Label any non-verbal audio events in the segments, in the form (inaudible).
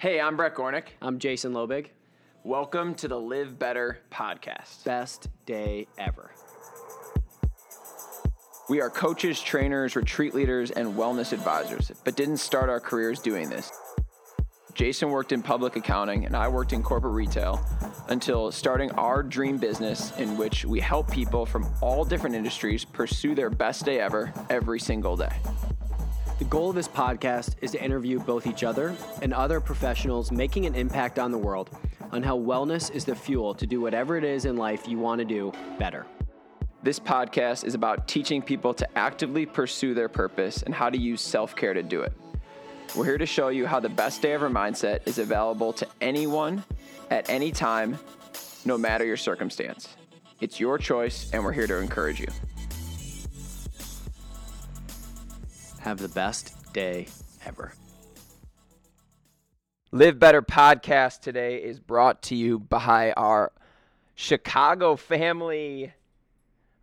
Hey, I'm Brett Gornick. I'm Jason Loebig. Welcome to the Live Better podcast. Best day ever. We are coaches, trainers, retreat leaders, and wellness advisors, but didn't start our careers doing this. Jason worked in public accounting, and I worked in corporate retail until starting our dream business in which we help people from all different industries pursue their best day ever every single day. The goal of this podcast is to interview both each other and other professionals making an impact on the world on how wellness is the fuel to do whatever it is in life you want to do better. This podcast is about teaching people to actively pursue their purpose and how to use self care to do it. We're here to show you how the best day ever mindset is available to anyone at any time, no matter your circumstance. It's your choice, and we're here to encourage you. Have the best day ever. Live Better podcast today is brought to you by our Chicago family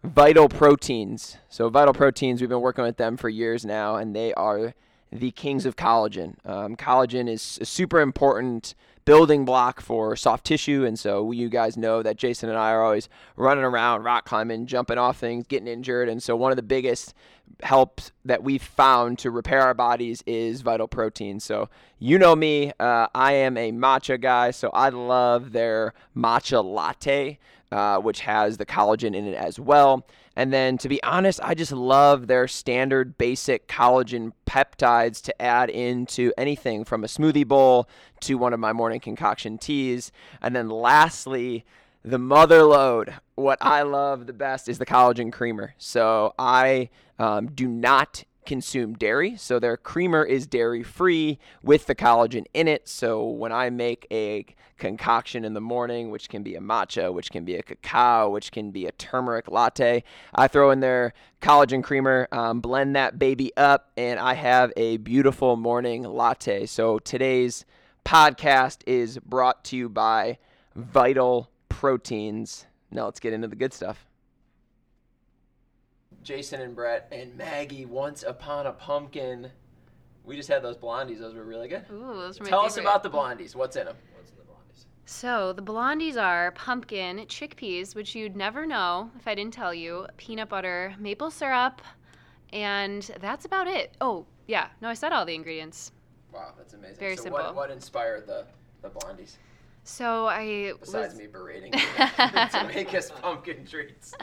Vital Proteins. So, Vital Proteins, we've been working with them for years now, and they are the kings of collagen. Um, collagen is a super important building block for soft tissue, and so you guys know that Jason and I are always running around, rock climbing, jumping off things, getting injured, and so one of the biggest helps that we've found to repair our bodies is vital protein. So you know me, uh, I am a matcha guy, so I love their matcha latte. Uh, which has the collagen in it as well. And then, to be honest, I just love their standard basic collagen peptides to add into anything from a smoothie bowl to one of my morning concoction teas. And then, lastly, the mother load. What I love the best is the collagen creamer. So I um, do not consume dairy. So their creamer is dairy free with the collagen in it. So when I make a concoction in the morning, which can be a matcha, which can be a cacao, which can be a turmeric latte, I throw in their collagen creamer, um, blend that baby up, and I have a beautiful morning latte. So today's podcast is brought to you by Vital Proteins. Now let's get into the good stuff. Jason and Brett and Maggie once upon a pumpkin. We just had those blondies. Those were really good. Ooh, those were my Tell us about the blondies. What's in them? What's in the blondies? So the blondies are pumpkin, chickpeas, which you'd never know if I didn't tell you, peanut butter, maple syrup, and that's about it. Oh, yeah. No, I said all the ingredients. Wow, that's amazing. Very so simple. What, what inspired the, the blondies? So I Besides was, me berating (laughs) to make us pumpkin treats.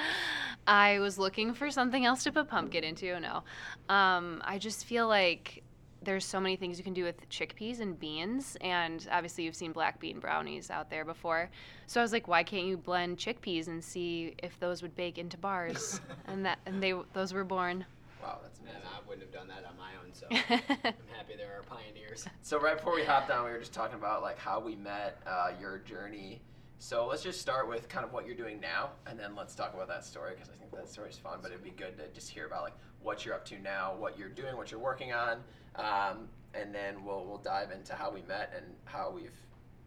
I was looking for something else to put pumpkin into. No, um, I just feel like there's so many things you can do with chickpeas and beans, and obviously you've seen black bean brownies out there before. So I was like, why can't you blend chickpeas and see if those would bake into bars? (laughs) and that and they those were born. Wow, that's And. I wouldn't have done that on my own, so (laughs) I'm happy there are pioneers. (laughs) So right before we hopped on, we were just talking about like how we met, uh, your journey. So let's just start with kind of what you're doing now, and then let's talk about that story because I think that story's fun. But it'd be good to just hear about like what you're up to now, what you're doing, what you're working on, um, and then we'll we'll dive into how we met and how we've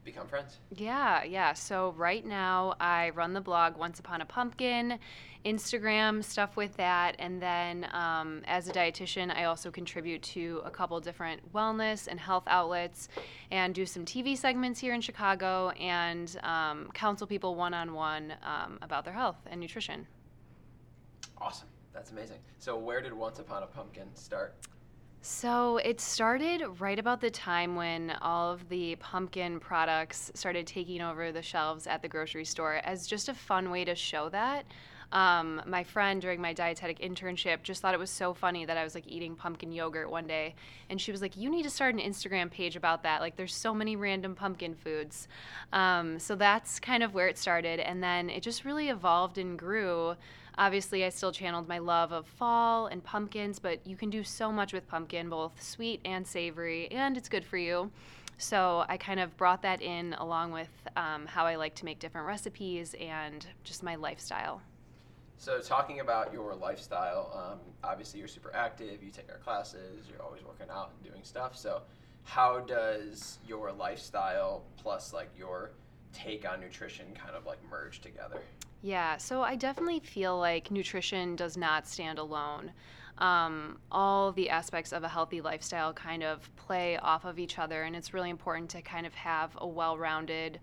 become friends. Yeah, yeah. So right now I run the blog Once Upon a Pumpkin, Instagram stuff with that, and then um, as a dietitian, I also contribute to a couple different wellness and health outlets, and do some TV segments here in Chicago, and um, counsel people one on one about their health and nutrition. Awesome, that's amazing. So where did Once Upon a Pumpkin start? So it started right about the time when all of the pumpkin products started taking over the shelves at the grocery store as just a fun way to show that. Um, my friend during my dietetic internship just thought it was so funny that I was like eating pumpkin yogurt one day. And she was like, You need to start an Instagram page about that. Like, there's so many random pumpkin foods. Um, so that's kind of where it started. And then it just really evolved and grew. Obviously, I still channeled my love of fall and pumpkins, but you can do so much with pumpkin, both sweet and savory, and it's good for you. So I kind of brought that in along with um, how I like to make different recipes and just my lifestyle. So talking about your lifestyle, um, obviously you're super active. You take our classes. You're always working out and doing stuff. So how does your lifestyle plus like your take on nutrition kind of like merge together? Yeah, so I definitely feel like nutrition does not stand alone. um, all the aspects of a healthy lifestyle kind of play off of each other, and it's really important to kind of have a well rounded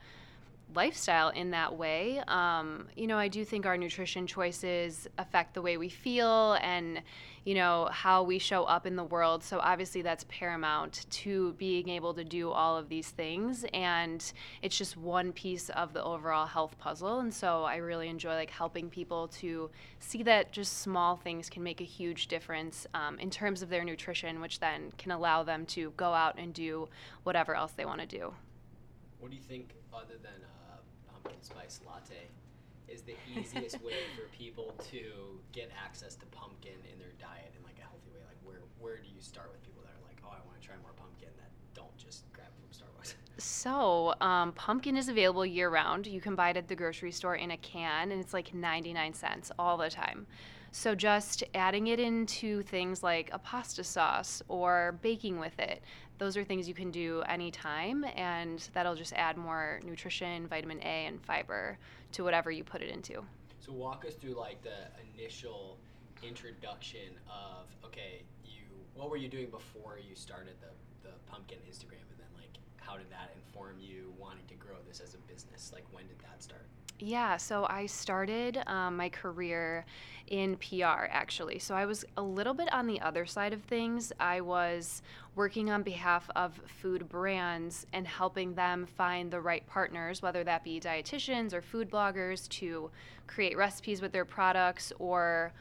lifestyle in that way. Um, you know, I do think our nutrition choices affect the way we feel and, you know, how we show up in the world. So obviously that's paramount to being able to do all of these things. And it's just one piece of the overall health puzzle. And so I really enjoy like helping people to see that just small things can make a huge difference um, in terms of their nutrition, which then can allow them to go out and do whatever else they want to do. What do you think, other than pumpkin spice latte, is the easiest way (laughs) for people to get access to pumpkin in their diet in like a healthy way? Like, where where do you start with people that are like, oh, I want to try more pumpkin that don't just grab from Starbucks? So, um, pumpkin is available year round. You can buy it at the grocery store in a can, and it's like 99 cents all the time. So, just adding it into things like a pasta sauce or baking with it, those are things you can do anytime, and that'll just add more nutrition, vitamin A, and fiber to whatever you put it into. So walk us through like the initial introduction of okay, you what were you doing before you started the the pumpkin Instagram, and then like how did that inform you wanting to grow this as a business? Like when did that start? Yeah, so I started um, my career in PR actually. So I was a little bit on the other side of things. I was working on behalf of food brands and helping them find the right partners, whether that be dietitians or food bloggers, to create recipes with their products or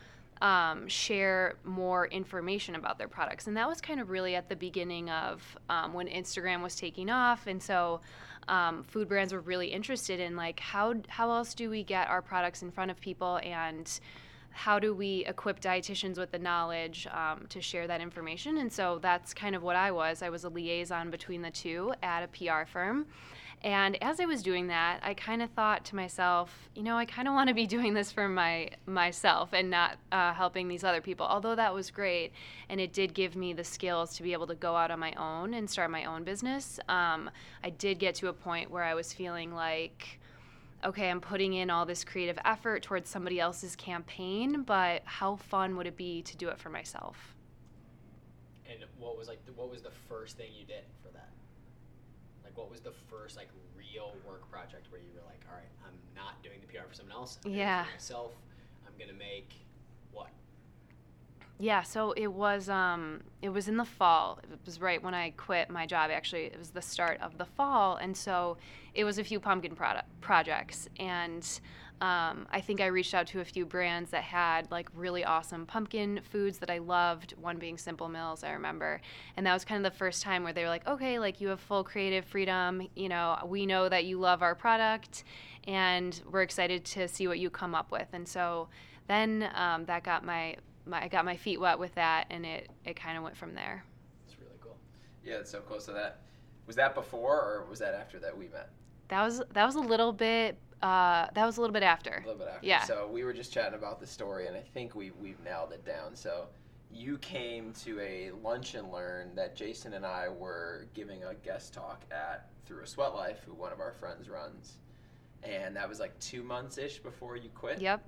um, share more information about their products. And that was kind of really at the beginning of um, when Instagram was taking off. And so um, food brands were really interested in like how how else do we get our products in front of people and how do we equip dietitians with the knowledge um, to share that information? And so that's kind of what i was. I was a liaison between the two at a pr firm and as I was doing that, I kind of thought to myself, you know, I kind of want to be (laughs) doing this for my myself and not uh, helping these other people. Although that was great, and it did give me the skills to be able to go out on my own and start my own business. Um, I did get to a point where I was feeling like, okay, I'm putting in all this creative effort towards somebody else's campaign, but how fun would it be to do it for myself? And what was like what was the first thing you did for that? Like, what was the first like real work project where you were like, all right, I'm not doing the PR for someone else. I'm yeah. Doing it for myself. I'm gonna make what? Yeah, so it was um, it was in the fall. It was right when I quit my job. Actually, it was the start of the fall, and so it was a few pumpkin product projects and um, I think I reached out to a few brands that had like really awesome pumpkin foods that I loved, one being Simple Mills, I remember. And that was kind of the first time where they were like, okay, like you have full creative freedom. You know, we know that you love our product and we're excited to see what you come up with. And so then um, that got my, my, I got my feet wet with that and it, it kind of went from there. It's really cool. Yeah, it's so close to that. Was that before or was that after that we met? That was that was a little bit uh, that was a little bit after. A little bit after. Yeah. So we were just chatting about the story, and I think we we've nailed it down. So you came to a lunch and learn that Jason and I were giving a guest talk at through a Sweat Life, who one of our friends runs, and that was like two months ish before you quit. Yep.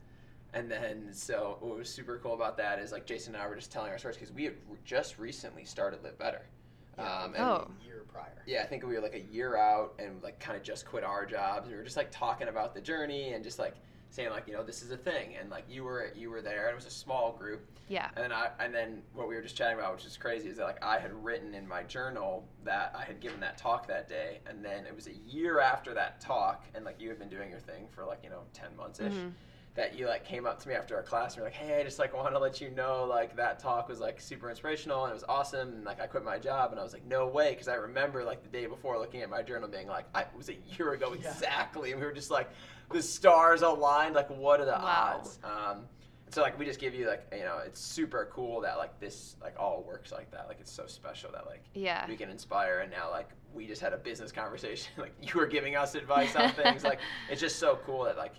And then, so what was super cool about that is like Jason and I were just telling our stories because we had just recently started Live Better. Um, and Oh. A year prior. yeah, I think we were like a year out and like kind of just quit our jobs. We were just like talking about the journey and just like saying like you know this is a thing and like you were you were there and it was a small group Yeah. and then I and then what we were just chatting about which is crazy is that like I had written in my journal that I had given that talk that day and then it was a year after that talk and like you had been doing your thing for like you know ten months ish Mhm. That you like came up to me after our class and you're like, hey, I just like want to let you know like that talk was like super inspirational and it was awesome and like I quit my job and I was like, no way, because I remember like the day before looking at my journal being like, I, it was a year ago Yeah. exactly, and we were just like, the stars aligned, like what are the Wow. odds? Um, so like we just give you like you know it's super cool that like this like all works like that like it's so special that like Yeah. we can inspire and now like we just had a business conversation (laughs) like you were giving us advice on things like (laughs) it's just so cool that like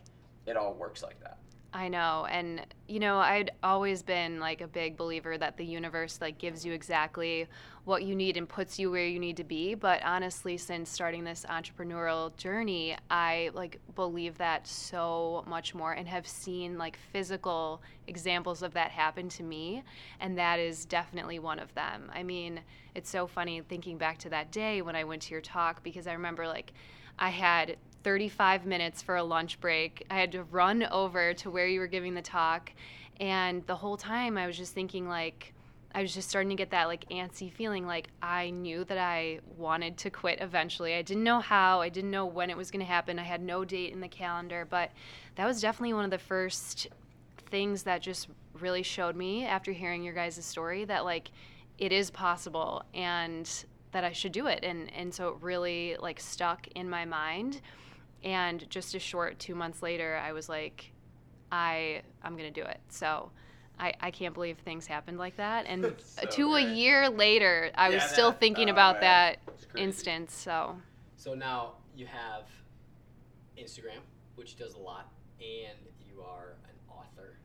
it all works like that I know. And you know, I'd always been like a big believer that the universe like gives you exactly what you need and puts you where you need to be. But honestly, since starting this entrepreneurial journey, I like believe that so much more and have seen like physical examples of that happen to me. And that is definitely one of them. I mean, it's so funny thinking back to that day when I went to your talk because I remember like I had 35 minutes for a lunch break. I had to run over to where you were giving the talk. And the whole time I was just thinking, like, I was just starting to get that like antsy feeling like I knew that I wanted to quit eventually. I didn't know how, I didn't know when it was going to happen. I had no date in the calendar, but that was definitely one of the first things that just really showed me after hearing your guys' story that like it is possible and that I should do it. And and so it really like stuck in my mind. And just a short 2 months later, I was like I I'm going to do it. So I, I can't believe things happened like that. And (laughs) So to a year later, I was still that- thinking oh, about man, that instance. So, So now you have Instagram, which does a lot, and you are an author.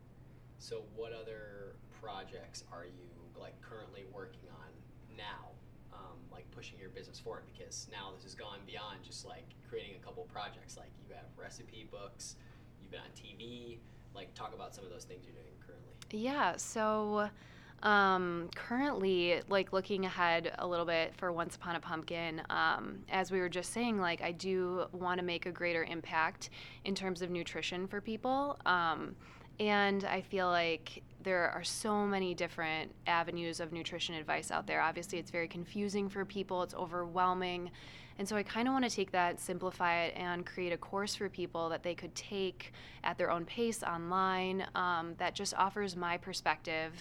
So what other projects are you like currently working on now, um, like pushing your business forward? Because now this has gone beyond just like creating a couple projects. Like you have recipe books, you've been on TV. Like talk about some of those things you're doing currently. yeah. So, um, currently, like looking ahead a little bit for Once Upon a Pumpkin, um, as we were just saying, like I do want to make a greater impact in terms of nutrition for people. Um, and I feel like there are so many different avenues of nutrition advice out there. Obviously, it's very confusing for people, it's overwhelming. And so I kind of want to take that, simplify it, and create a course for people that they could take at their own pace online um, that just offers my perspective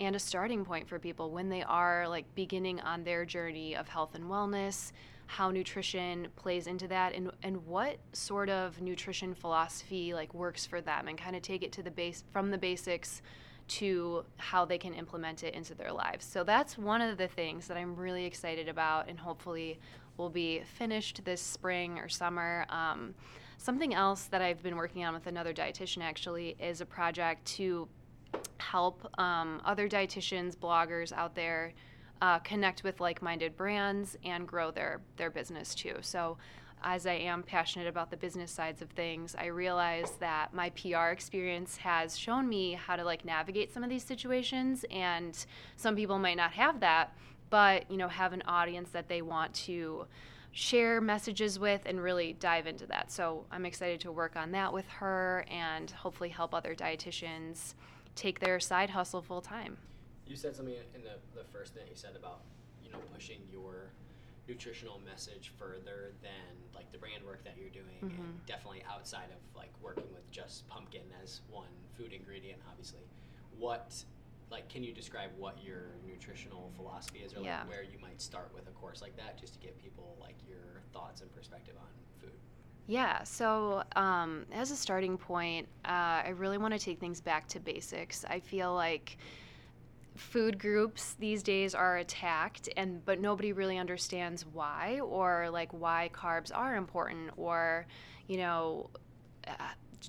and a starting point for people when they are like beginning on their journey of health and wellness, how nutrition plays into that, and, and what sort of nutrition philosophy like works for them, and kind of take it to the base from the basics to how they can implement it into their lives. So that's one of the things that I'm really excited about, and hopefully will be finished this spring or summer. Um, something else that I've been working on with another dietitian actually is a project to help um, other dietitians, bloggers out there uh, connect with like-minded brands and grow their their business too. So as I am passionate about the business sides of things, I realize that my PR experience has shown me how to like navigate some of these situations and some people might not have that, but you know, have an audience that they want to share messages with and really dive into that. So I'm excited to work on that with her and hopefully help other dietitians take their side hustle full time. You said something in the, the first thing you said about, you know, pushing your nutritional message further than like the brand work that you're doing and Mhm. definitely outside of like working with just pumpkin as one food ingredient, obviously. What like can you describe what your nutritional philosophy is or like Yeah. where you might start with a course like that just to get people like your thoughts and perspective on food? Yeah, so um, as a starting point, uh, I really want to take things back to basics. I feel like food groups these days are attacked and but nobody really understands why or like why carbs are important or you know uh,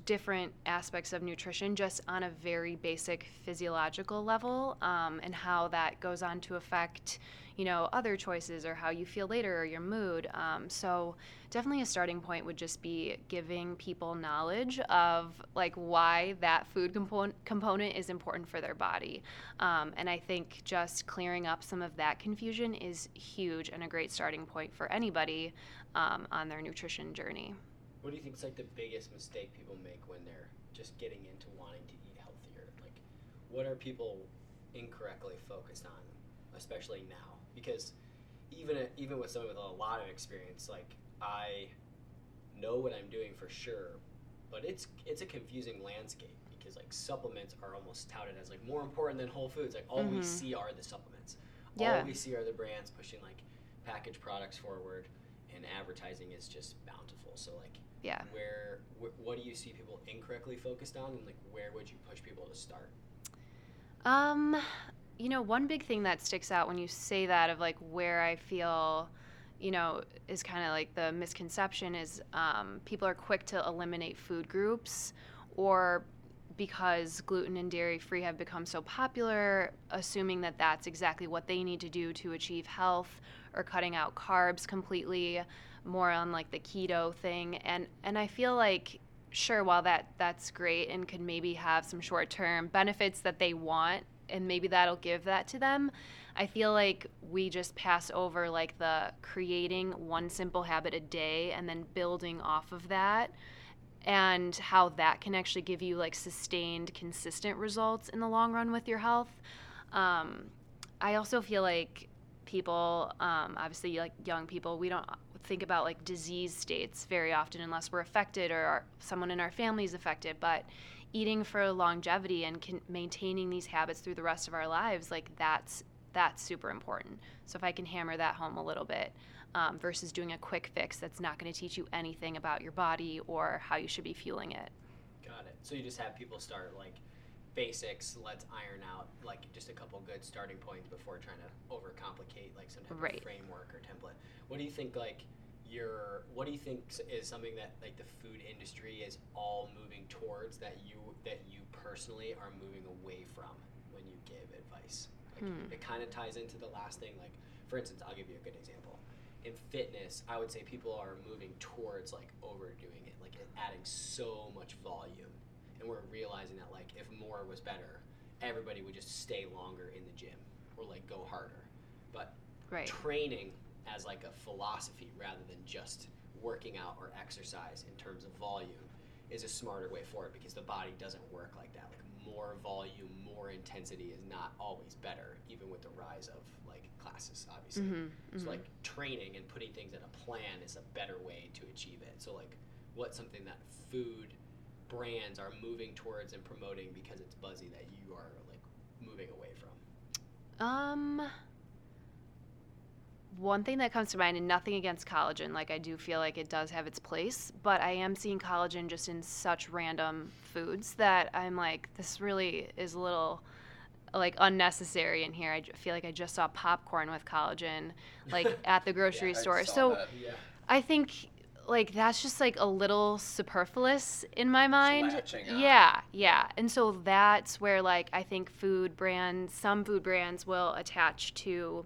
different aspects of nutrition just on a very basic physiological level um, and how that goes on to affect you know other choices or how you feel later or your mood. Um, so definitely a starting point would just be giving people knowledge of like why that food component component is important for their body. Um, and i think just clearing up some of that confusion is huge and a great starting point for anybody um, on their nutrition journey What do you think is like the biggest mistake people make when they're just getting into wanting to eat healthier? Like, what are people incorrectly focused on, especially now? Because even even with someone with a lot of experience, like I know what I'm doing for sure, but it's it's a confusing landscape because like supplements are almost touted as like more important than whole foods. Like all we Mhm. see are the supplements. Yeah. All we see are the brands pushing like packaged products forward, and advertising is just bountiful. So like yeah. Where wh- what do you see people incorrectly focused on and like where would you push people to start? Um, you know, one big thing that sticks out when you say that of like where I feel, you know, is kind of like the misconception is um, people are quick to eliminate food groups or because gluten and dairy free have become so popular, assuming that that's exactly what they need to do to achieve health or cutting out carbs completely, more on like the keto thing. And and I feel like sure while that that's great and could maybe have some short-term benefits that they want and maybe that'll give that to them. I feel like we just pass over like the creating one simple habit a day and then building off of that and how that can actually give you like sustained, consistent results in the long run with your health. Um, I also feel like people, um, obviously like young people, we don't think about like disease states very often unless we're affected or our, someone in our family is affected. But eating for longevity and can, maintaining these habits through the rest of our lives, like that's that's super important. So if I can hammer that home a little bit, um, versus doing a quick fix that's not going to teach you anything about your body or how you should be fueling it. Got it. So you just have people start like basics. Let's iron out like just a couple good starting points before trying to overcomplicate like some type Right. of framework or template. What do you think like your what do you think is something that like the food industry is all moving towards that you that you personally are moving away from when you give advice? Like Hmm. it kind of ties into the last thing like for instance, I'll give you a good example. In fitness, I would say people are moving towards like overdoing it, like adding so much volume and we're realizing that like if more was better, everybody would just stay longer in the gym or like go harder. But Right. training as like a philosophy rather than just working out or exercise in terms of volume is a smarter way forward because the body doesn't work like that. Like more volume, more intensity is not always better, even with the rise of like classes, obviously. Mhm, So mhm. like training and putting things in a plan is a better way to achieve it. So like what's something that food brands are moving towards and promoting because it's buzzy that you are like moving away from? Um, one thing that comes to mind, and nothing against collagen, like I do feel like it does have its place, but I am seeing collagen just in such random foods that I'm like, this really is a little like unnecessary in here. I feel like I just saw popcorn with collagen, like (laughs) at the grocery store. So Yeah. I think like that's just like a little superfluous in my mind. Yeah, yeah. And so that's where like I think food brands, some food brands will attach to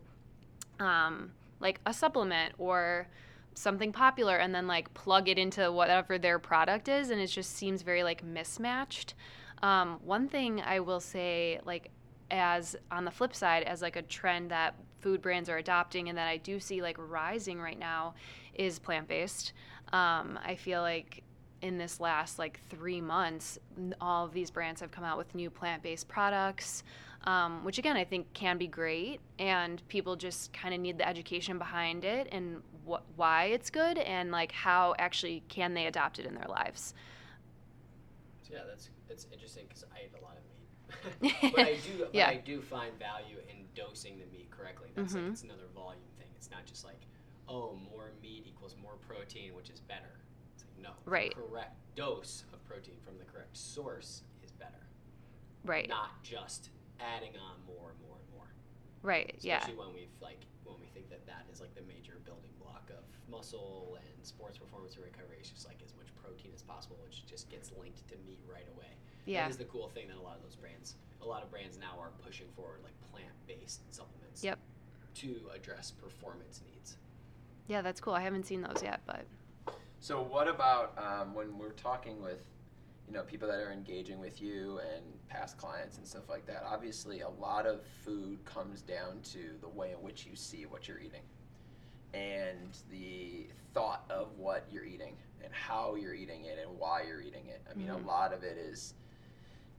um like a supplement or something popular and then like plug it into whatever their product is and it just seems very like mismatched. Um, one thing I will say like as on the flip side as like a trend that food brands are adopting and that I do see like rising right now is plant-based. Um, I feel like in this last like three months, all of these brands have come out with new plant-based products, um, which again I think can be great, and people just kind of need the education behind it and wh- why it's good and like how actually can they adopt it in their lives. So yeah, that's it's interesting because I eat a lot of meat, (laughs) but I do but Yeah. I do find value in dosing the meat correctly. That's Mhm. like it's another volume thing. It's not just like oh more meat equals more protein, which is better. It's like no, the Right. correct dose of protein from the correct source is better, Right. not just adding on more and more and more. Right. Yeah. Especially when we've like when we think that that is like the major building block of muscle and sports performance and recovery. It's just like as much protein as possible, which just gets linked to meat right away. Yeah. That is the cool thing that a lot of those brands, a lot of brands now are pushing forward like plant-based supplements. Yep. To address performance needs. Yeah, that's cool. I haven't seen those yet, but So what about um, when we're talking with, you know, people that are engaging with you and past clients and stuff like that? Obviously, a lot of food comes down to the way in which you see what you're eating, and the thought of what you're eating and how you're eating it and why you're eating it. I mean, Mhm. a lot of it is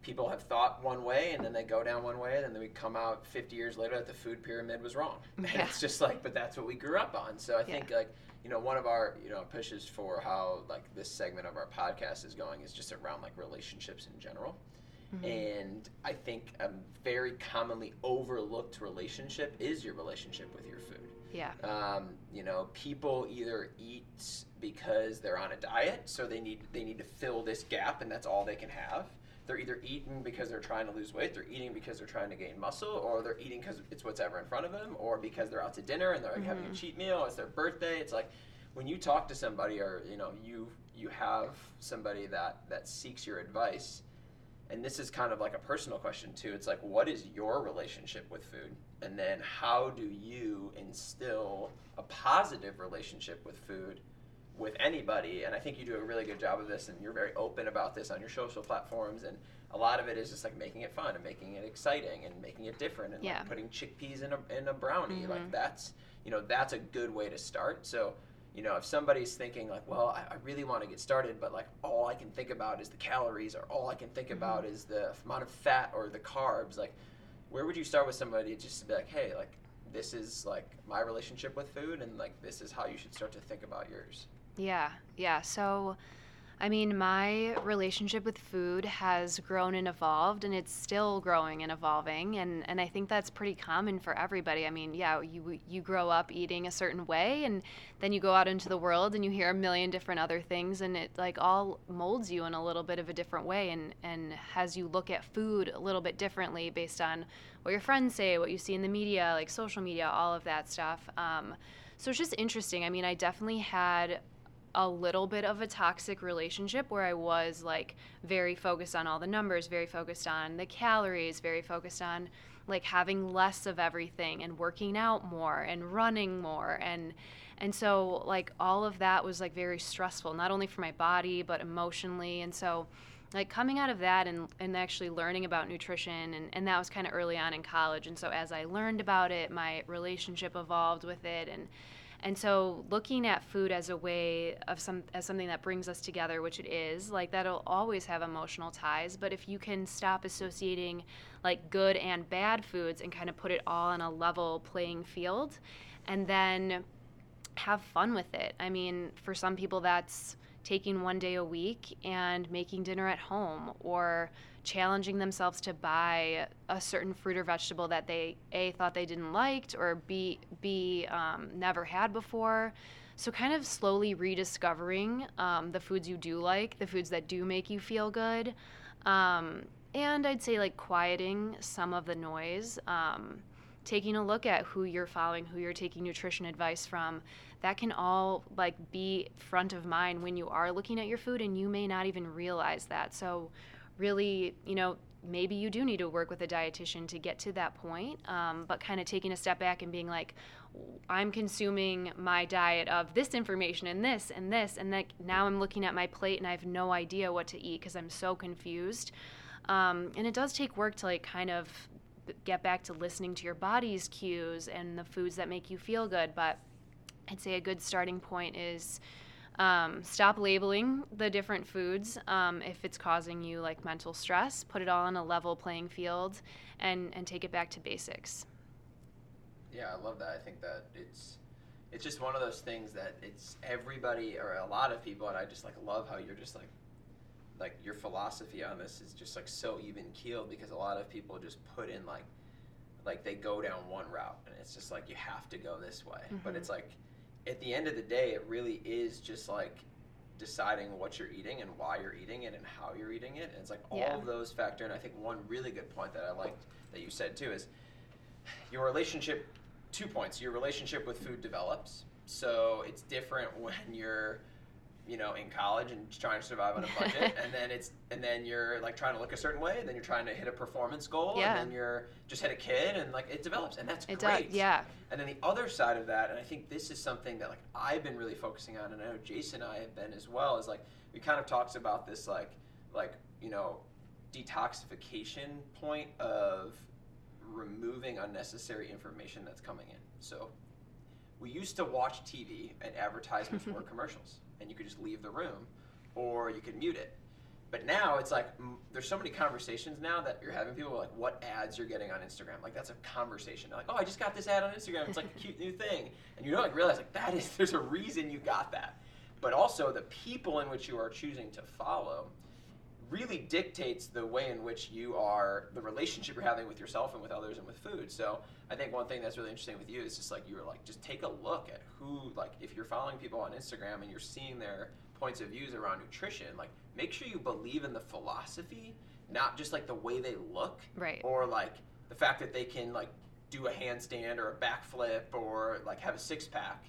people have thought one way and then they go down one way and then we come out 50 years later that the food pyramid was wrong and (laughs) Yeah. it's just like but that's what we grew up on so i Yeah. think like you know one of our you know pushes for how like this segment of our podcast is going is just around like relationships in general Mhm. and i think a very commonly overlooked relationship is your relationship with your food yeah. um, you know, people either eat because they're on a diet, so they need they need to fill this gap, and that's all they can have. They're either eating because they're trying to lose weight, they're eating because they're trying to gain muscle, or they're eating because it's what's ever in front of them, or because they're out to dinner and they're like having a Mhm. cheat meal, it's their birthday. It's like when you talk to somebody, or you know, you you have somebody that that seeks your advice, and this is kind of like a personal question too. It's like, what is your relationship with food? And then how do you instill a positive relationship with food with anybody? And I think you do a really good job of this, and you're very open about this on your social platforms. And a lot of it is just like making it fun and making it exciting and making it different and Yeah. like putting chickpeas in a, in a brownie. Like Mhm. that's, you know, that's a good way to start. So, you know, if somebody's thinking like, well, I, I really want to get started, but like all I can think about is the calories, or all I can think about is the amount of fat or the carbs, like, where would you start with somebody just to be like, hey, like, this is like my relationship with food, and like this is how you should start to think about yours. Yeah, yeah. So, I mean, my relationship with food has grown and evolved, and it's still growing and evolving. And, and I think that's pretty common for everybody. I mean, yeah, you you grow up eating a certain way, and then you go out into the world and you hear a million different other things, and it like all molds you in a little bit of a different way, and and has you look at food a little bit differently based on what your friends say, what you see in the media, like social media, all of that stuff. Um, so it's just interesting. I mean, I definitely had a little bit of a toxic relationship where I was like very focused on all the numbers, very focused on the calories, very focused on like having less of everything and working out more and running more. And and so like all of that was like very stressful not only for my body but emotionally. And so like coming out of that and, and actually learning about nutrition and, and that was kind of early on in college. And so as i learned about it my relationship evolved with it and and so looking at food as a way of some as something that brings us together, which it is, like that'll always have emotional ties, but if you can stop associating like good and bad foods and kind of put it all on a level playing field and then have fun with it. I mean, for some people that's taking one day a week and making dinner at home or challenging themselves to buy a certain fruit or vegetable that they a thought they didn't liked or b b um, never had before. So kind of slowly rediscovering um, the foods you do like the foods that do make you feel good. Um, and i'd say like quieting some of the noise um, taking a look at who you're following who you're taking nutrition advice from. That can all like be front of mind when you are looking at your food and you may not even realize that. So really, you know, maybe you do need to work with a dietitian to get to that point, um, but kind of taking a step back and being like, I'm consuming my diet of this information and this and this, and that now I'm looking at my plate and I have no idea what to eat because I'm so confused. Um, and it does take work to like kind of get back to listening to your body's cues and the foods that make you feel good. But I'd say a good starting point is um, stop labeling the different foods um, if it's causing you like mental stress. Put it all on a level playing field, and and take it back to basics. Yeah, I love that. I think that it's it's just one of those things that it's everybody or a lot of people, and I just like love how you're just like like your philosophy on this is just like so even keeled because a lot of people just put in like like they go down one route and it's just like you have to go this way, but Mhm. it's like at the end of the day, it really is just like deciding what you're eating and why you're eating it and how you're eating it. And it's like all Yeah. of those factor. And I think one really good point that I liked that you said too is your relationship. Two points. Your relationship with food develops. So it's different when you're, you know, in college and trying to survive on a budget, (laughs) and then it's and then you're like trying to look a certain way, and then you're trying to hit a performance goal, Yeah. and then you're just hit a kid, and like it develops, and that's It great. does, yeah. And then the other side of that, and I think this is something that like I've been really focusing on, and I know Jason and I have been as well, is like we kind of talks about this like like you know detoxification point of removing unnecessary information that's coming in. So we used to watch TV and advertisements were (laughs) commercials, and you could just leave the room, or you could mute it. But now it's like there's so many conversations now that you're having people like what ads you're getting on Instagram. Like that's a conversation. They're like, oh, I just got this ad on Instagram. It's like a cute new thing, and you don't like realize like that is (laughs) there's a reason you got that. But also the people in which you are choosing to follow really dictates the way in which you are the relationship you're having with yourself and with others and with food. So I think one thing that's really interesting with you is just like you were like just take a look at who like if you're following people on Instagram and you're seeing their points of views around nutrition, like make sure you believe in the philosophy, not just like the way they look Right. or like the fact that they can like do a handstand or a backflip or like have a six pack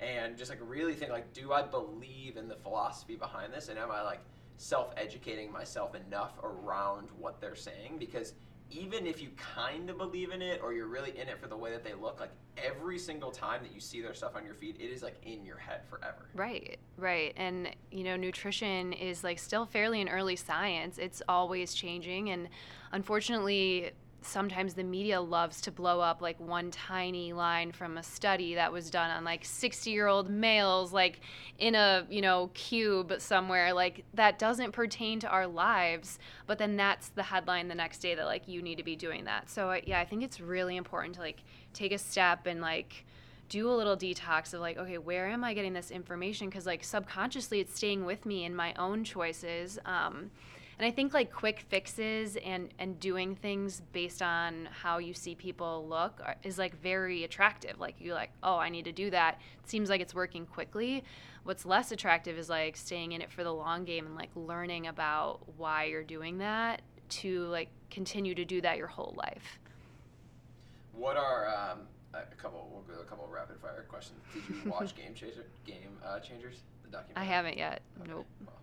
and just like really think like do I believe in the philosophy behind this and am I like self-educating myself enough around what they're saying because even if you kind of believe in it or you're really in it for the way that they look, like every single time that you see their stuff on your feed, it is like in your head forever. Right, right. And, you know, nutrition is like still fairly an early science. It's always changing. And unfortunately, sometimes the media loves to blow up like one tiny line from a study that was done on like 60 year old males like in a you know cube somewhere. Like that doesn't pertain to our lives but then that's the headline the next day that like you need to be doing that. So yeah i think it's really important to like take a step and like do a little detox of like okay where am i getting this information? Because like subconsciously it's staying with me in my own choices um, and I think like quick fixes and and doing things based on how you see people look are, is like very attractive. Like you like, oh, I need to do that. It seems like it's working quickly. What's less attractive is like staying in it for the long game and like learning about why you're doing that to like continue to do that your whole life. What are um, a couple? We'll go a couple rapid fire questions. Did you watch (laughs) Game Changer? Game uh, Changers? The documentary. I haven't yet. Okay, Nope. Well,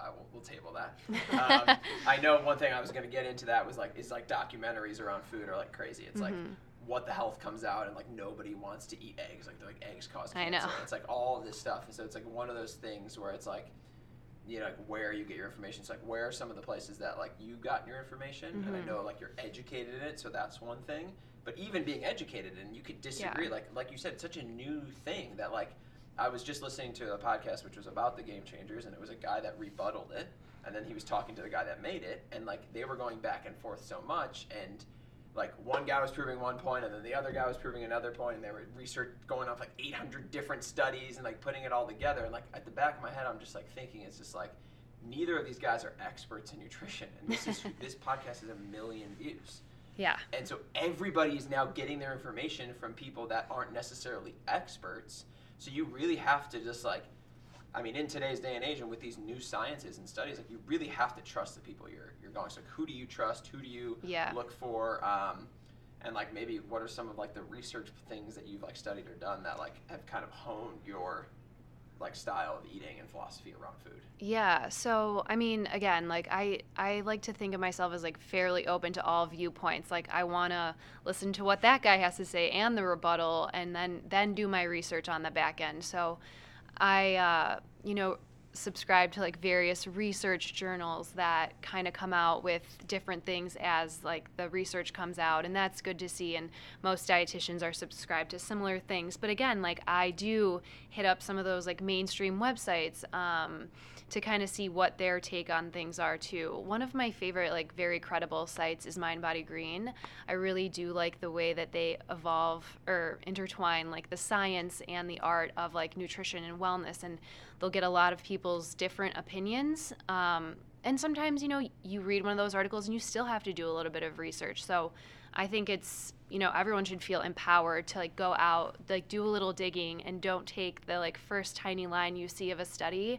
I will, we'll table that. (laughs) Um, I know one thing I was going to get into that was like is like documentaries around food are like crazy. It's like Mhm. what the health comes out and like nobody wants to eat eggs. Like they're like eggs cause cancer. I know. It's like all of this stuff. And so it's like one of those things where it's like you know like where you get your information. It's like where are some of the places that like you got your information and I Mhm. know like you're educated in it, so that's one thing. But even being educated and you could disagree, Yeah. like like you said, it's such a new thing that like I was just listening to a podcast which was about the game changers, and it was a guy that rebutted it, and then he was talking to the guy that made it, and like they were going back and forth so much, and like one guy was proving one point, and then the other guy was proving another point, and they were research going off like 800 different studies and like putting it all together, and like at the back of my head, I'm just like thinking, it's just like neither of these guys are experts in nutrition, and this is (laughs) this podcast is a million views. Yeah. And so everybody is now getting their information from people that aren't necessarily experts. So you really have to just like, I mean, in today's day and age, and with these new sciences and studies, like you really have to trust the people you're you're going. So who do you trust? Who do you Yeah. look for? Um, and like maybe what are some of like the research things that you've like studied or done that like have kind of honed your like style of eating and philosophy around food? Yeah. So, I mean, again, like I I like to think of myself as like fairly open to all viewpoints. Like I want to listen to what that guy has to say and the rebuttal and then then do my research on the back end. So, I uh, you know, subscribe to like various research journals that kind of come out with different things as like the research comes out and that's good to see and most dietitians are subscribed to similar things. But again like i do hit up some of those like mainstream websites um, to kind of see what their take on things are too. One of my favorite like very credible sites is mindbodygreen. I really do like the way that they evolve or intertwine like the science and the art of like nutrition and wellness and they'll get a lot of people's different opinions. Um, and sometimes you know you read one of those articles and you still have to do a little bit of research. So i think it's you know everyone should feel empowered to like go out like do a little digging and don't take the like first tiny line you see of a study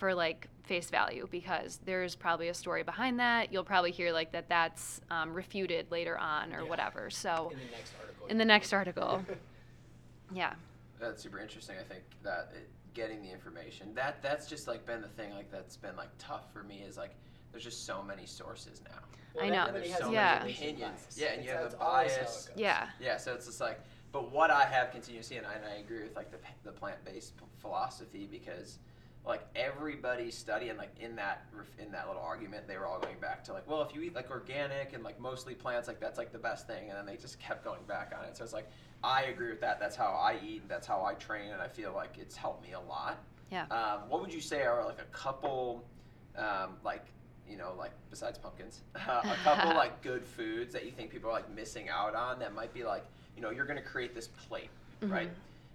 for like face value because there's probably a story behind that you'll probably hear like that that's um, refuted later on or Yeah. whatever so In the next article. in the next article (laughs) yeah That's super interesting. I think that it, getting the information that that's just like been the thing like that's been like tough for me is like there's just so many sources now. Well, I know. everybody There's so an Yeah. many opinions. Yeah, and you It's- have a that's always how it bias. yeah Yeah, so it's just like, but what I have continued to see, and I, and I agree with like the, the plant based philosophy because like everybody studying like in that in that little argument they were all going back to like well if you eat like organic and like mostly plants like that's like the best thing. And then they just kept going back on it. So it's like i agree with that. That's how i eat. That's how i train. And i feel like it's helped me a lot. Yeah. um, what would you say are like a couple um, like you know like besides pumpkins (laughs) a couple like (laughs) good foods that you think people are like missing out on that might be like you know you're going to create this plate right?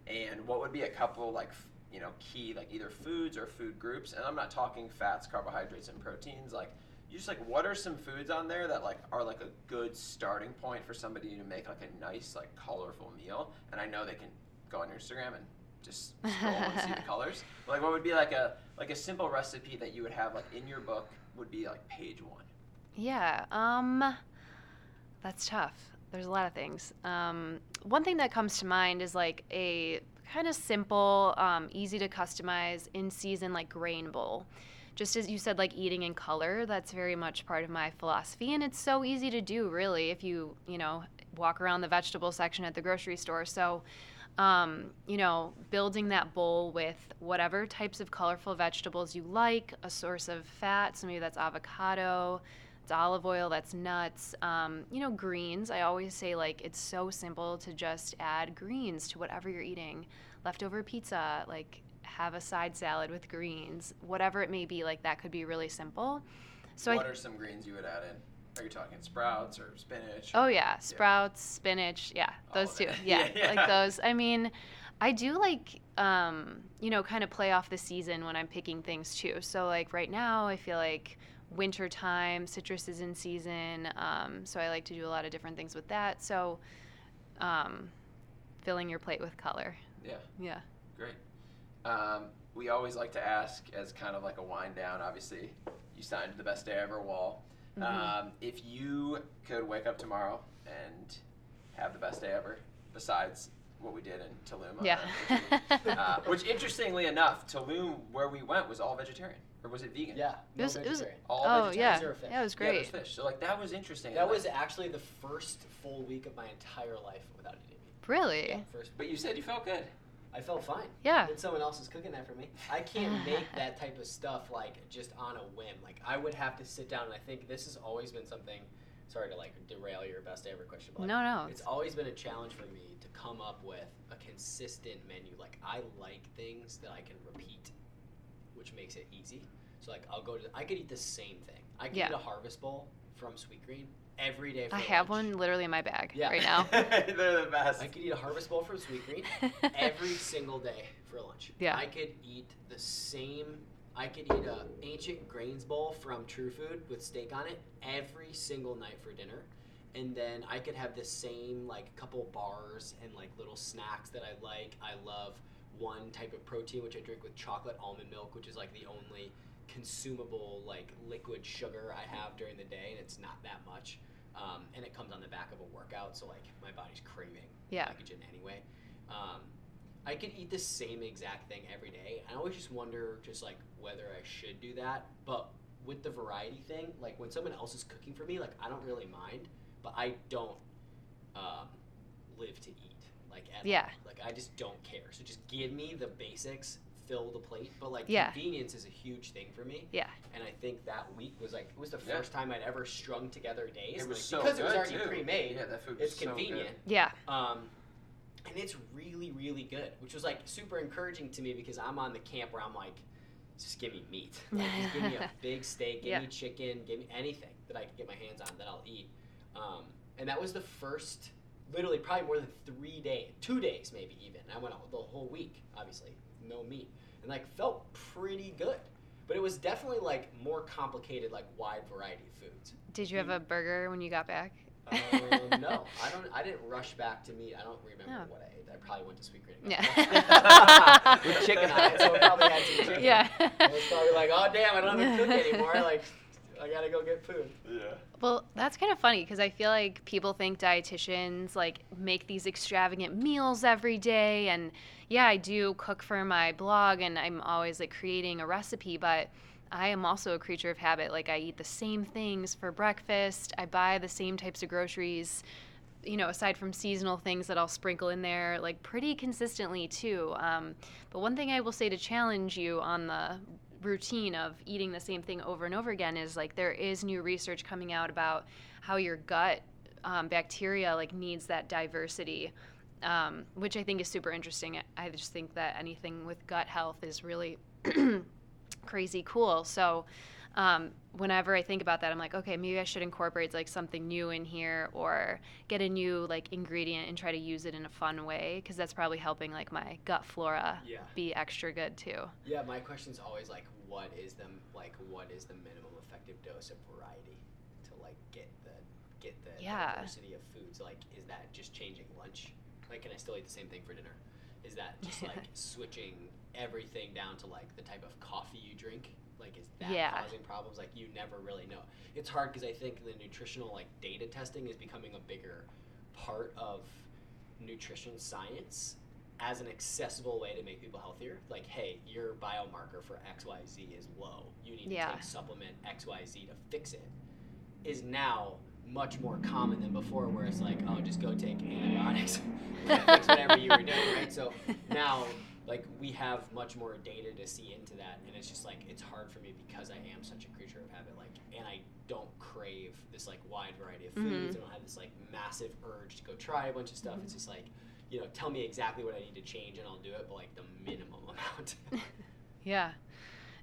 And what would be a couple like you know key like either foods or food groups and i'm not talking fats carbohydrates and proteins like you just like what are some foods on there that like are like a good starting point for somebody to make like a nice like colorful meal and i know they can go on your instagram and just scroll and see the (laughs) colors But, like what would be like a like a simple recipe that you would have like in your book would be like page one Yeah, um, that's tough. There's a lot of things. Um, one thing that comes to mind is like a kind of simple, um, easy to customize in season like grain bowl. just as you said, like eating in color, that's very much part of my philosophy. And it's so easy to do, really, if you, you know, walk around the vegetable section at the grocery store. So, um, you know, building that bowl with whatever types of colorful vegetables you like, a source of fat, so maybe that's avocado, it's olive oil, that's nuts. Um, you know, greens. I always say, like, it's so simple to just add greens to whatever you're eating. Leftover pizza, like, have a side salad with greens, whatever it may be, like, that could be really simple. So what I, are some greens you would add in? Are you talking sprouts or spinach? Oh yeah, sprouts, spinach, yeah, those two. (laughs) Yeah, Yeah, like those. I mean, I do like um, you know, kind of play off the season when I'm picking things too. So like right now, I feel like winter time, citrus is in season, um, so I like to do a lot of different things with that. So um, filling your plate with color. Yeah, Yeah. great. Um, we always like to ask, as kind of like a wind down. Obviously, you signed the best day ever wall. Um, if you could wake up tomorrow and have the best day ever, besides what we did in Tulum, Yeah. uh, which interestingly enough, Tulum, where we went, was all vegetarian, or was it vegan? Yeah. It was- it was- vegetarian. all oh vegetarian. yeah, Zero fish. yeah, it was Yeah, it great. was fish. So like that was interesting. That And, like- was actually the first full week of my entire life without eating meat. really? Yeah, first. But you said you felt good. I felt fine. Yeah. And someone else is cooking that for me. I can't (laughs) make that type of stuff like just on a whim. Like I would have to sit down and I think this has always been something sorry to like derail your best day ever question, but like, No, no. it's always been a challenge for me to come up with a consistent menu. Like I like things that I can repeat, which makes it easy. So like I'll go to I could eat the same thing. I could Yeah. eat a harvest bowl from Sweetgreen every day. For I have one literally in my bag Yeah. right now. (laughs) They're the best. I could eat a harvest bowl from Sweetgreen (laughs) every single day for lunch. Yeah. I could eat the same. I could eat a ancient grains bowl from True Food with steak on it every single night for dinner, and then I could have the same like couple bars and like little snacks that I like. I love one type of protein which I drink with chocolate almond milk, which is like the only consumable like liquid sugar I have during the day, and it's not that much. Um, and it comes on the back of a workout, so like my body's craving Yeah. glycogen anyway. Um, I could eat the same exact thing every day. I always just wonder, just like whether I should do that. But with the variety thing, like when someone else is cooking for me, like I don't really mind, but I don't um, live to eat. Like at Yeah. all. Like I just don't care. So just give me the basics, fill the plate. But like Yeah. convenience is a huge thing for me. Yeah. And I think that week was like it was the Yeah. first time I'd ever strung together days. It was like, so because good it was already too. pre-made. Yeah, that food was It's so good. convenient. Yeah. Um, and it's really, really good, which was like super encouraging to me because I'm on the camp where I'm like, just give me meat. (laughs) Like, just give me a big steak, give Yeah. me chicken, give me anything that I can get my hands on that I'll eat. Um, and that was the first, literally probably more than three days, two days maybe even. I went out the whole week, obviously, no meat, and like felt pretty good. But it was definitely like more complicated, like wide variety of foods. Did you have a burger when you got back? Um, no, (laughs) I don't. I didn't rush back to meat. I don't remember Oh. what I ate. I probably went to Sweetgreen. Yeah. (laughs) With chicken on it, so it probably had some chicken. Yeah. I was probably like, oh damn, I don't have to cook anymore. (laughs) Like, I gotta go get food. Yeah. Well, that's kind of funny because I feel like people think dietitians like make these extravagant meals every day, and yeah, I do cook for my blog, and I'm always like creating a recipe, but I am also a creature of habit. Like I eat the same things for breakfast. I buy the same types of groceries. You know, aside from seasonal things that I'll sprinkle in there, like pretty consistently too. Um, but one thing I will say to challenge you on the routine of eating the same thing over and over again is like there is new research coming out about how your gut um, bacteria like needs that diversity um, which i think is super interesting. I just think that anything with gut health is really (clears throat) crazy cool. So um, whenever i think about that i'm like okay maybe i should incorporate like something new in here or get a new like ingredient and try to use it in a fun way because that's probably helping like my gut flora Yeah. be extra good too. Yeah, my question is always like, what is the like, what is the minimum effective dose of variety to like get the get the Yeah. diversity of foods? Like, is that just changing lunch? Like, can I still eat the same thing for dinner? Is that just (laughs) like switching everything down to like the type of coffee you drink? Like, is that Yeah. causing problems? Like, you never really know. It's hard because I think the nutritional like data testing is becoming a bigger part of nutrition science as an accessible way to make people healthier. Like, hey, your biomarker for XYZ is low. You need Yeah. to take supplement XYZ to fix it. Is now much more common than before, where it's like, oh, just go take antibiotics, (laughs) fix whatever you were doing, right? So (laughs) now, like, we have much more data to see into that, and it's just like it's hard for me because I am such a creature of habit, like, and I don't crave this like wide variety of foods. Mm-hmm. I don't have this like massive urge to go try a bunch of stuff. It's just like, you know, tell me exactly what I need to change, and I'll do it, but like the minimum (laughs) amount. (laughs) Yeah.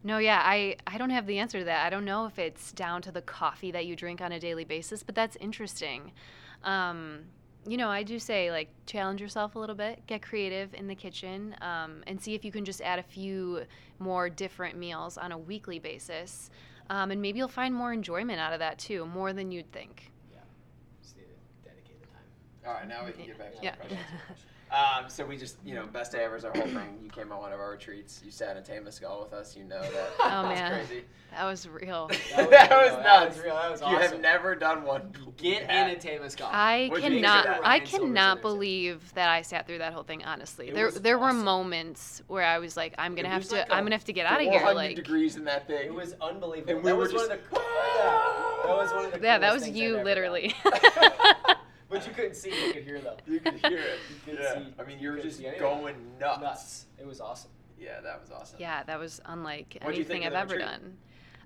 No, yeah, I, I don't have the answer to that. I don't know if it's down to the coffee that you drink on a daily basis, but that's interesting. Um, you know, I do say like challenge yourself a little bit, get creative in the kitchen, um, and see if you can just add a few more different meals on a weekly basis. Um, and maybe you'll find more enjoyment out of that too, more than you'd think. yeah, just need to dedicate the time. All right, now we can get back to Yeah. the questions. (laughs) Um, so we just, you know, best day ever is our whole thing. You came on one of our retreats. You sat in Temazcal with us. You know that. (laughs) Oh, That's man. crazy. That was real. That (laughs) was That real. was That nuts. was real. That was You awesome. You have never done one. Get Yeah. in a Temazcal. I What'd you think of cannot. I cannot believe that I sat through that whole thing. Honestly, It there was there were moments where I was like, I'm gonna have was to. like a I'm gonna have to get out of here. 400 Like, degrees in that thing. It was unbelievable. And we that were was one of just- the. Yeah, that was one of the. yeah, that was you literally. Done. but you couldn't see. You could hear though. You could hear it. You could yeah. see- I mean, you were just going nuts. Nuts. It was awesome. Yeah, that was awesome. yeah, that was unlike What'd anything I've ever retreat? done.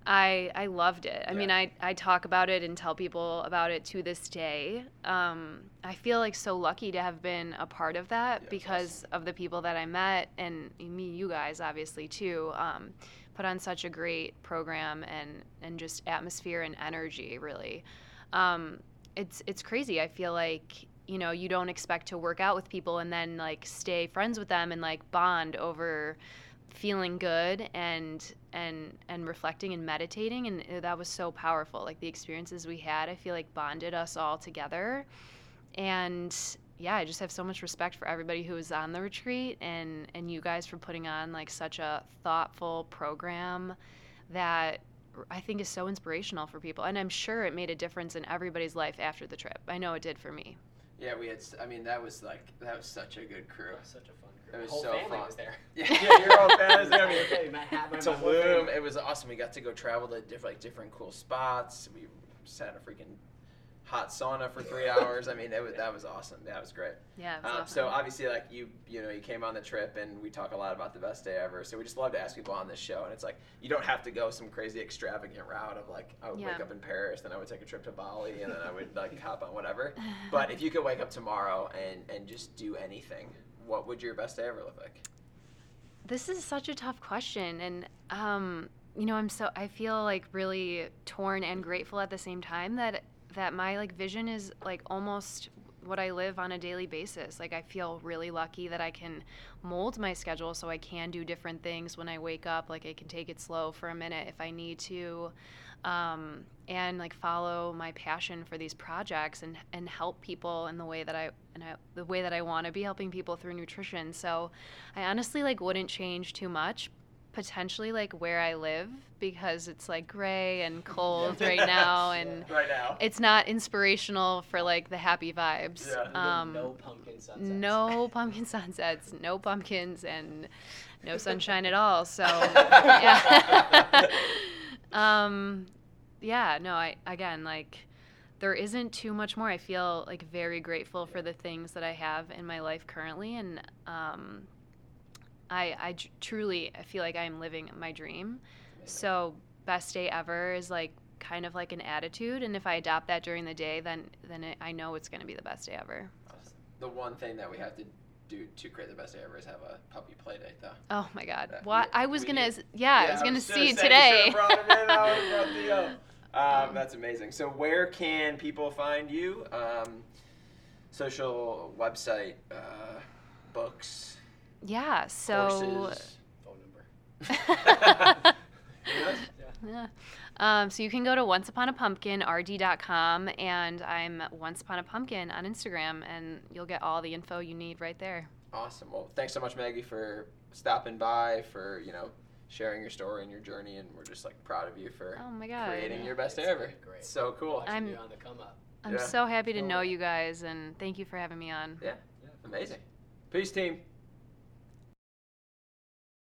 I I loved it. I mean, I I talk about it and tell people about it to this day. Um, I feel like so lucky to have been a part of that Yeah, it's because of the people that I met and me, you guys, obviously too. Um, put on such a great program and and just atmosphere and energy, really. Um, it's it's crazy. I feel like you know you don't expect to work out with people and then like stay friends with them and like bond over feeling good and and and reflecting and meditating and uh, that was so powerful like the experiences we had i feel like bonded us all together and yeah i just have so much respect for everybody who was on the retreat and and you guys for putting on like such a thoughtful program that i think is so inspirational for people and i'm sure it made a difference in everybody's life after the trip i know it did for me Yeah, we had. I mean, that was like that was such a good crew. It was such a fun It group. was whole so family fun. was there. (laughs) Yeah, yeah, (laughs) your whole family's there. I mean, Okay, my hat, my- my whole Tulum. It was awesome. We got to go travel to different, like different cool spots. We sat in a freaking hot sauna for three hours. I mean, it was, that was awesome. That was great. yeah was Um, awesome. so obviously, like you, you know, you came on the trip, and we talk a lot about the best day ever. So we just love to ask people on this show, and it's like you don't have to go some crazy extravagant route of like I would wake up in Paris, then I would take a trip to Bali, and then I would like (laughs) hop on whatever. But if you could wake up tomorrow and and just do anything, what would your best day ever look like? This is such a tough question, and um, you know, I'm so I feel like really torn and grateful at the same time that that my like vision is like almost what I live on a daily basis. Like I feel really lucky that I can mold my schedule so I can do different things when I wake up. Like I can take it slow for a minute if I need to. Um, and like follow my passion for these projects and, and help people in the way that I and I, the way that I want to be helping people through nutrition. So I honestly like wouldn't change too much. Potentially like where I live because it's like gray and (laughs) cold right now (laughs) and Right now. it's not inspirational for like the happy vibes. Yeah. Um, no pumpkin sunsets. no pumpkin (laughs) sunsets, no pumpkins, and no sunshine at all. So, yeah. um, yeah, no, I again like there isn't too much more. I feel like very grateful for the things that I have in my life currently, and um, I I tr- truly I feel like I am living my dream. So, best day ever is like kind of like an attitude, and if I adopt that during the day, then then it, I know it's going to be the best day ever. The one thing that we have to do to create the best day ever is have a puppy play date, though. Oh my God! Uh, What I was gonna, s- yeah, I was gonna see saying, today. You should've brought him in. I would've brought Theo. Um, that's amazing. So, where can people find you? Um, social website, uh, books, Yeah. So. courses. Phone number. (laughs) Yes? yeah. Um, so you can go to onceuponapumpkinrd.com and I'm Once Upon a Pumpkin on Instagram and you'll get all the info you need right there. Awesome. Well, thanks so much, Maggie, for stopping by, for you know sharing your story and your journey, and we're just like proud of you for Oh my God. creating your best day ever. great. So cool. I'm- you on the come up. I'm Yeah. so happy to Cool. know you guys and thank you for having me on. Yeah. Amazing. Peace, team.